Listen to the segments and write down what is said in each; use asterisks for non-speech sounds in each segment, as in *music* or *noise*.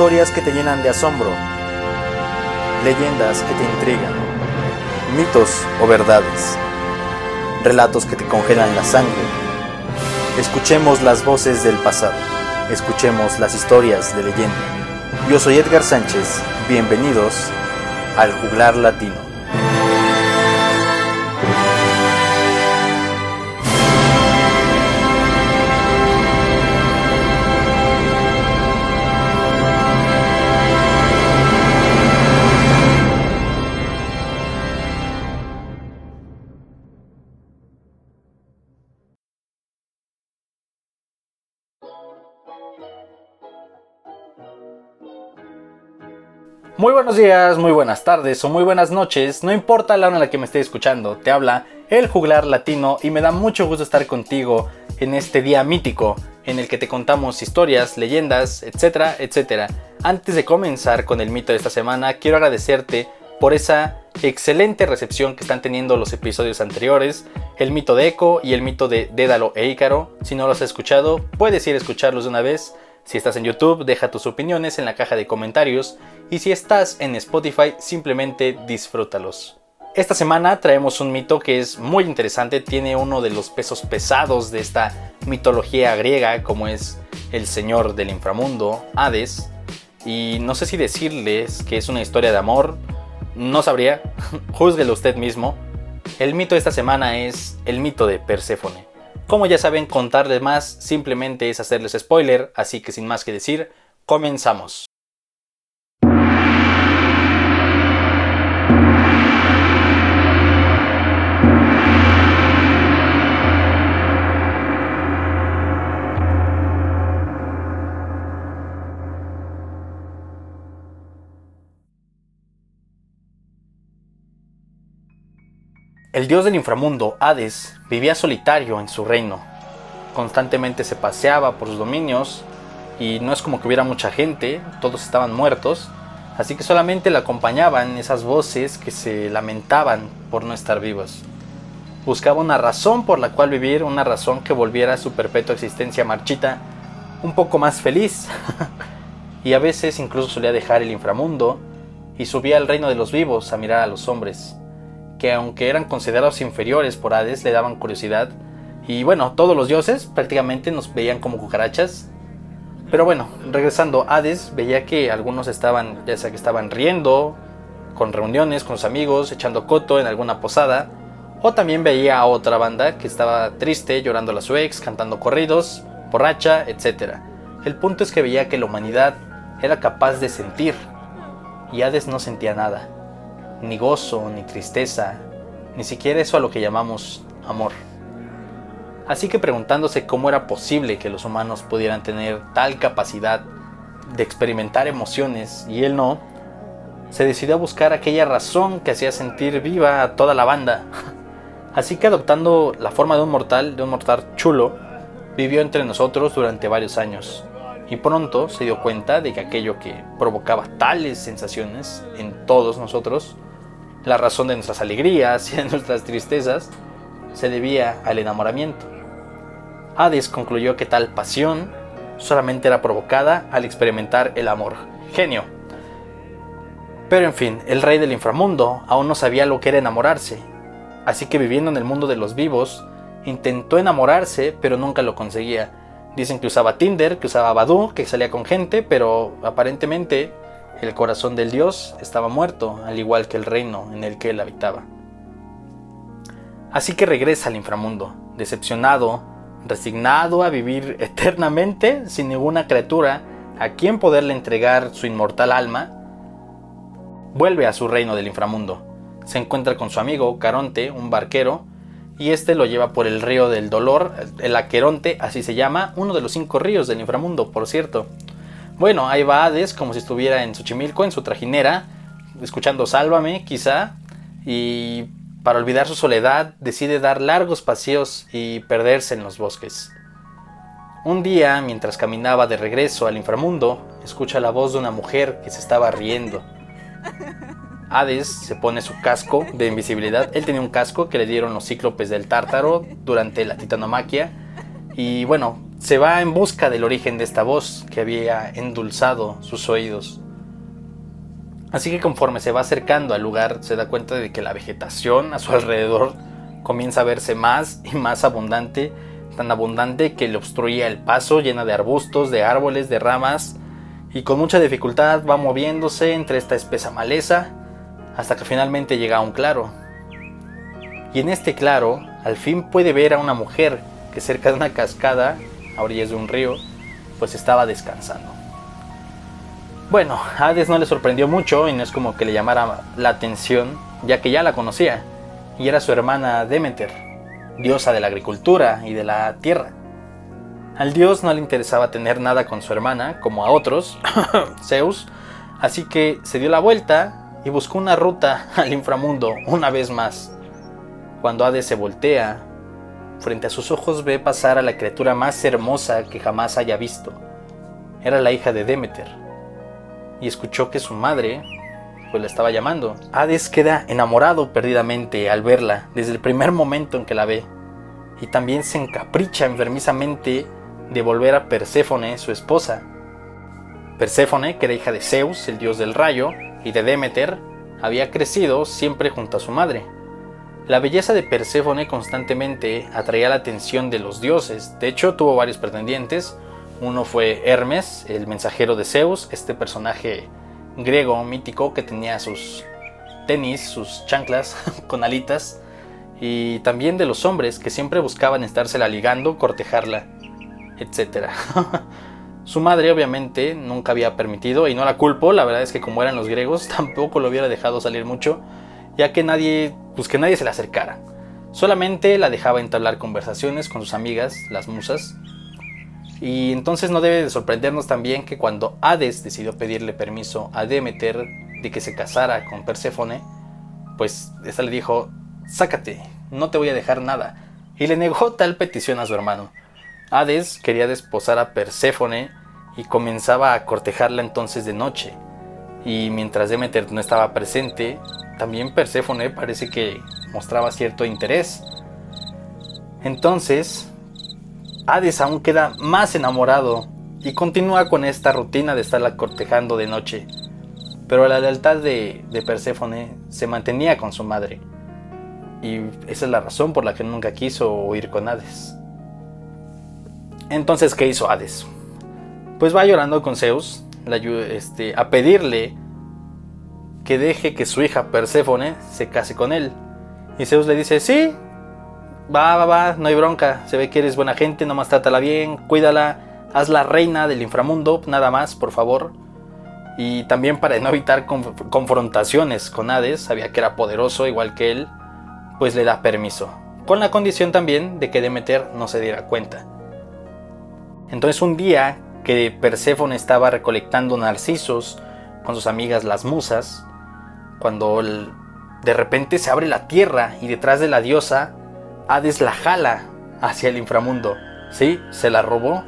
Historias que te llenan de asombro, leyendas que te intrigan, mitos o verdades, relatos que te congelan la sangre. Escuchemos las voces del pasado, escuchemos las historias de leyenda. Yo soy Edgar Sánchez, bienvenidos al Juglar Latino. Muy buenos días, muy buenas tardes o muy buenas noches, no importa la hora en la que me esté escuchando, te habla el juglar latino y me da mucho gusto estar contigo en este día mítico en el que te contamos historias, leyendas, etcétera, etcétera. Antes de comenzar con el mito de esta semana, quiero agradecerte por esa excelente recepción que están teniendo los episodios anteriores, el mito de Eco y el mito de Dédalo e Ícaro. Si no los has escuchado, puedes ir a escucharlos de una vez. Si estás en YouTube, deja tus opiniones en la caja de comentarios y si estás en Spotify, simplemente disfrútalos. Esta semana traemos un mito que es muy interesante, tiene uno de los pesos pesados de esta mitología griega como es el señor del inframundo, Hades, y no sé si decirles que es una historia de amor, no sabría, *laughs* júzguelo usted mismo. El mito de esta semana es el mito de Perséfone. Como ya saben, contarles más simplemente es hacerles spoiler, así que sin más que decir, comenzamos. El dios del inframundo, Hades, vivía solitario en su reino. Constantemente se paseaba por sus dominios y no es como que hubiera mucha gente, todos estaban muertos, así que solamente le acompañaban esas voces que se lamentaban por no estar vivos. Buscaba una razón por la cual vivir, una razón que volviera a su perpetua existencia marchita un poco más feliz. *laughs* y a veces incluso solía dejar el inframundo y subía al reino de los vivos a mirar a los hombres que aunque eran considerados inferiores por Hades, le daban curiosidad. Y bueno, todos los dioses prácticamente nos veían como cucarachas. Pero bueno, regresando, Hades veía que algunos estaban, ya sea que estaban riendo, con reuniones con sus amigos, echando coto en alguna posada, o también veía a otra banda que estaba triste, llorando a su ex, cantando corridos, borracha, etc. El punto es que veía que la humanidad era capaz de sentir, y Hades no sentía nada ni gozo, ni tristeza, ni siquiera eso a lo que llamamos amor. Así que preguntándose cómo era posible que los humanos pudieran tener tal capacidad de experimentar emociones y él no, se decidió a buscar aquella razón que hacía sentir viva a toda la banda. *laughs* Así que adoptando la forma de un mortal, de un mortal chulo, vivió entre nosotros durante varios años y pronto se dio cuenta de que aquello que provocaba tales sensaciones en todos nosotros la razón de nuestras alegrías y de nuestras tristezas se debía al enamoramiento. Hades concluyó que tal pasión solamente era provocada al experimentar el amor. Genio. Pero en fin, el rey del inframundo aún no sabía lo que era enamorarse, así que viviendo en el mundo de los vivos, intentó enamorarse, pero nunca lo conseguía. Dicen que usaba Tinder, que usaba Badoo, que salía con gente, pero aparentemente el corazón del dios estaba muerto, al igual que el reino en el que él habitaba. Así que regresa al inframundo, decepcionado, resignado a vivir *laughs* eternamente sin ninguna criatura a quien poderle entregar su inmortal alma, vuelve a su reino del inframundo. Se encuentra con su amigo Caronte, un barquero, y este lo lleva por el río del dolor, el Aqueronte, así se llama, uno de los cinco ríos del inframundo, por cierto. Bueno, ahí va Hades como si estuviera en Xochimilco, en su trajinera, escuchando Sálvame, quizá, y para olvidar su soledad decide dar largos paseos y perderse en los bosques. Un día, mientras caminaba de regreso al inframundo, escucha la voz de una mujer que se estaba riendo. Hades se pone su casco de invisibilidad. Él tenía un casco que le dieron los cíclopes del tártaro durante la titanomaquia. Y bueno, se va en busca del origen de esta voz que había endulzado sus oídos. Así que conforme se va acercando al lugar se da cuenta de que la vegetación a su alrededor comienza a verse más y más abundante, tan abundante que le obstruía el paso, llena de arbustos, de árboles, de ramas, y con mucha dificultad va moviéndose entre esta espesa maleza hasta que finalmente llega a un claro. Y en este claro, al fin puede ver a una mujer que cerca de una cascada, a orillas de un río, pues estaba descansando. Bueno, a Hades no le sorprendió mucho y no es como que le llamara la atención, ya que ya la conocía, y era su hermana Demeter, diosa de la agricultura y de la tierra. Al dios no le interesaba tener nada con su hermana, como a otros, *coughs* Zeus, así que se dio la vuelta y buscó una ruta al inframundo una vez más. Cuando Hades se voltea, frente a sus ojos ve pasar a la criatura más hermosa que jamás haya visto. Era la hija de Demeter y escuchó que su madre pues la estaba llamando. Hades queda enamorado perdidamente al verla desde el primer momento en que la ve y también se encapricha enfermizamente de volver a Perséfone, su esposa. Perséfone, que era hija de Zeus, el dios del rayo, y de Demeter, había crecido siempre junto a su madre. La belleza de Perséfone constantemente atraía la atención de los dioses, de hecho tuvo varios pretendientes, uno fue Hermes, el mensajero de Zeus, este personaje griego mítico que tenía sus tenis, sus chanclas *laughs* con alitas, y también de los hombres que siempre buscaban estársela ligando, cortejarla, etc. *laughs* Su madre obviamente nunca había permitido y no la culpo, la verdad es que como eran los griegos *laughs* tampoco lo hubiera dejado salir mucho, ya que nadie, pues que nadie se le acercara. Solamente la dejaba entablar conversaciones con sus amigas, las musas, y entonces no debe de sorprendernos también que cuando Hades decidió pedirle permiso a Demeter de que se casara con Perséfone, pues esta le dijo, sácate, no te voy a dejar nada, y le negó tal petición a su hermano. Hades quería desposar a Perséfone y comenzaba a cortejarla entonces de noche, y mientras Demeter no estaba presente, también Perséfone parece que mostraba cierto interés. Entonces, Hades aún queda más enamorado y continúa con esta rutina de estarla cortejando de noche. Pero la lealtad de, Perséfone se mantenía con su madre. Y esa es la razón por la que nunca quiso huir con Hades. Entonces, ¿qué hizo Hades? Pues va llorando con Zeus este, a pedirle que deje que su hija Perséfone se case con él. Y Zeus le dice, sí, va, va, va, no hay bronca, se ve que eres buena gente, nomás trátala bien, cuídala, hazla reina del inframundo, nada más, por favor. Y también para no evitar confrontaciones con Hades, sabía que era poderoso igual que él, pues le da permiso, con la condición también de que Demeter no se diera cuenta. Entonces un día que Perséfone estaba recolectando narcisos con sus amigas las musas, cuando de repente se abre la tierra y detrás de la diosa Hades la jala hacia el inframundo. ¿Sí? ¿Se la robó?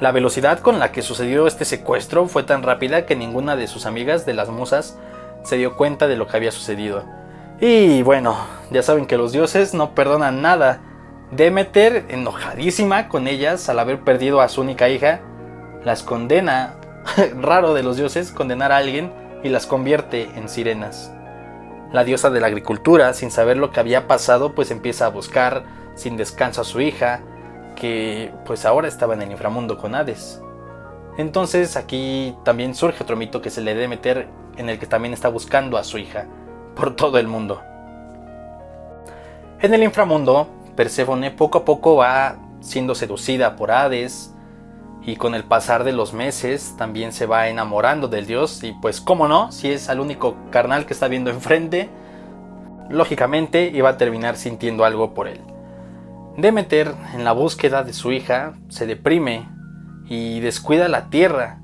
La velocidad con la que sucedió este secuestro fue tan rápida que ninguna de sus amigas de las musas se dio cuenta de lo que había sucedido. Y bueno, ya saben que los dioses no perdonan nada. Demeter, enojadísima con ellas al haber perdido a su única hija, las condena, *laughs* raro de los dioses, condenar a alguien y las convierte en sirenas. La diosa de la agricultura, sin saber lo que había pasado, pues empieza a buscar sin descanso a su hija, que pues ahora estaba en el inframundo con Hades. Entonces aquí también surge otro mito que se le debe meter en el que también está buscando a su hija por todo el mundo. En el inframundo, Perséfone poco a poco va siendo seducida por Hades, y con el pasar de los meses también se va enamorando del dios y pues cómo no, si es al único carnal que está viendo enfrente, lógicamente iba a terminar sintiendo algo por él. Demeter, en la búsqueda de su hija, se deprime y descuida la tierra.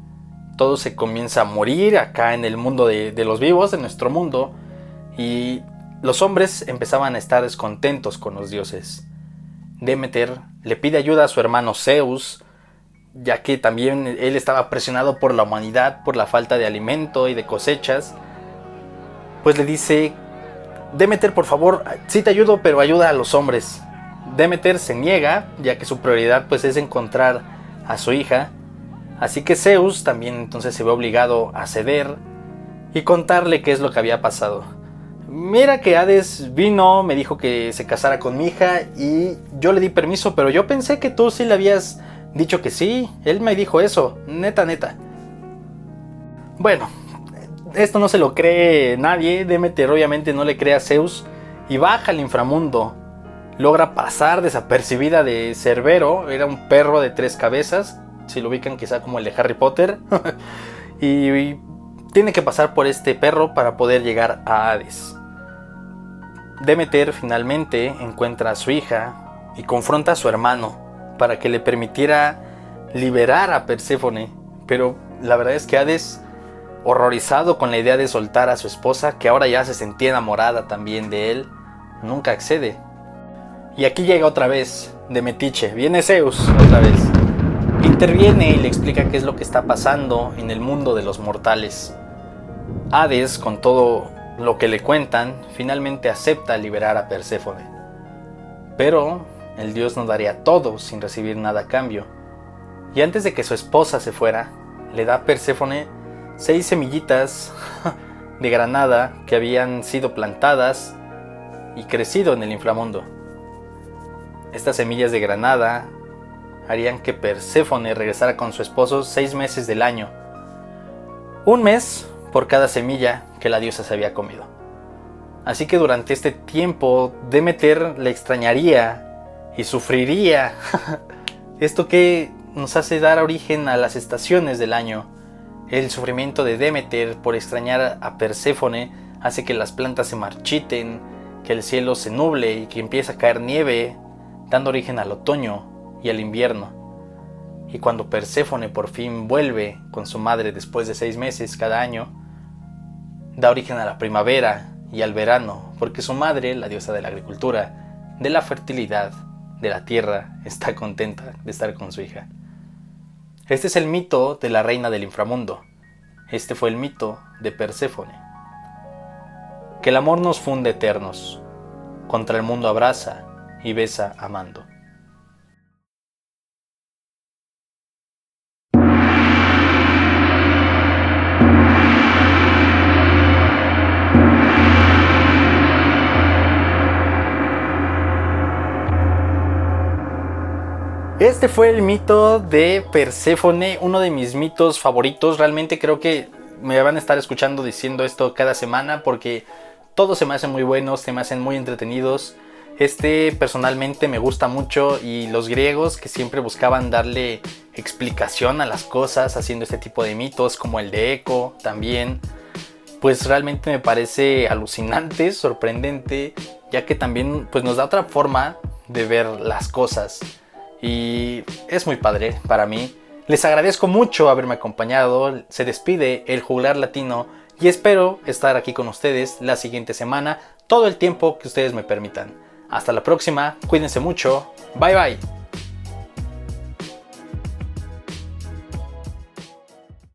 Todo se comienza a morir acá en el mundo de, de los vivos, en nuestro mundo, y los hombres empezaban a estar descontentos con los dioses. Demeter le pide ayuda a su hermano Zeus, ya que también él estaba presionado por la humanidad, por la falta de alimento y de cosechas, pues le dice, Demeter, por favor, sí te ayudo, pero ayuda a los hombres. Demeter se niega, ya que su prioridad pues es encontrar a su hija, así que Zeus también entonces se ve obligado a ceder y contarle qué es lo que había pasado. Mira que Hades vino, me dijo que se casara con mi hija y yo le di permiso, pero yo pensé que tú sí le habías dicho que sí. Él me dijo eso, neta, neta. Bueno, esto no se lo cree nadie. Demeter obviamente no le cree a Zeus y baja al inframundo. Logra pasar desapercibida de Cerbero, era un perro de tres cabezas, si lo ubican quizá como el de Harry Potter. *laughs* y tiene que pasar por este perro para poder llegar a Hades. Demeter finalmente encuentra a su hija y confronta a su hermano para que le permitiera liberar a Perséfone, pero la verdad es que Hades, horrorizado con la idea de soltar a su esposa, que ahora ya se sentía enamorada también de él, nunca accede. Y aquí llega otra vez, de Metiche, viene Zeus otra vez. Interviene y le explica qué es lo que está pasando en el mundo de los mortales. Hades, con todo lo que le cuentan, finalmente acepta liberar a Perséfone. Pero el dios no daría todo sin recibir nada a cambio. Y antes de que su esposa se fuera, le da a Perséfone seis semillitas *laughs* de granada que habían sido plantadas y crecido en el inframundo. Estas semillas de granada harían que Perséfone regresara con su esposo seis meses del año. Un mes por cada semilla que la diosa se había comido. Así que durante este tiempo Demeter le extrañaría y sufriría. *laughs* Esto que nos hace dar origen a las estaciones del año. El sufrimiento de Demeter por extrañar a Perséfone hace que las plantas se marchiten, que el cielo se nuble y que empiece a caer nieve, dando origen al otoño y al invierno. Y cuando Perséfone por fin vuelve con su madre después de seis meses cada año, da origen a la primavera y al verano, porque su madre, la diosa de la agricultura, de la fertilidad, de la tierra, está contenta de estar con su hija. Este es el mito de la reina del inframundo. Este fue el mito de Perséfone. Que el amor nos funde eternos, contra el mundo abraza y besa amando. Este fue el mito de Perséfone, uno de mis mitos favoritos. Realmente creo que me van a estar escuchando diciendo esto cada semana porque todos se me hacen muy buenos, se me hacen muy entretenidos. Este personalmente me gusta mucho y los griegos que siempre buscaban darle explicación a las cosas haciendo este tipo de mitos como el de Eco también, pues realmente me parece alucinante, sorprendente, ya que también pues nos da otra forma de ver las cosas y es muy padre para mí. Les agradezco mucho haberme acompañado. Se despide el juglar latino y espero estar aquí con ustedes la siguiente semana, todo el tiempo que ustedes me permitan. Hasta la próxima, cuídense mucho, bye bye.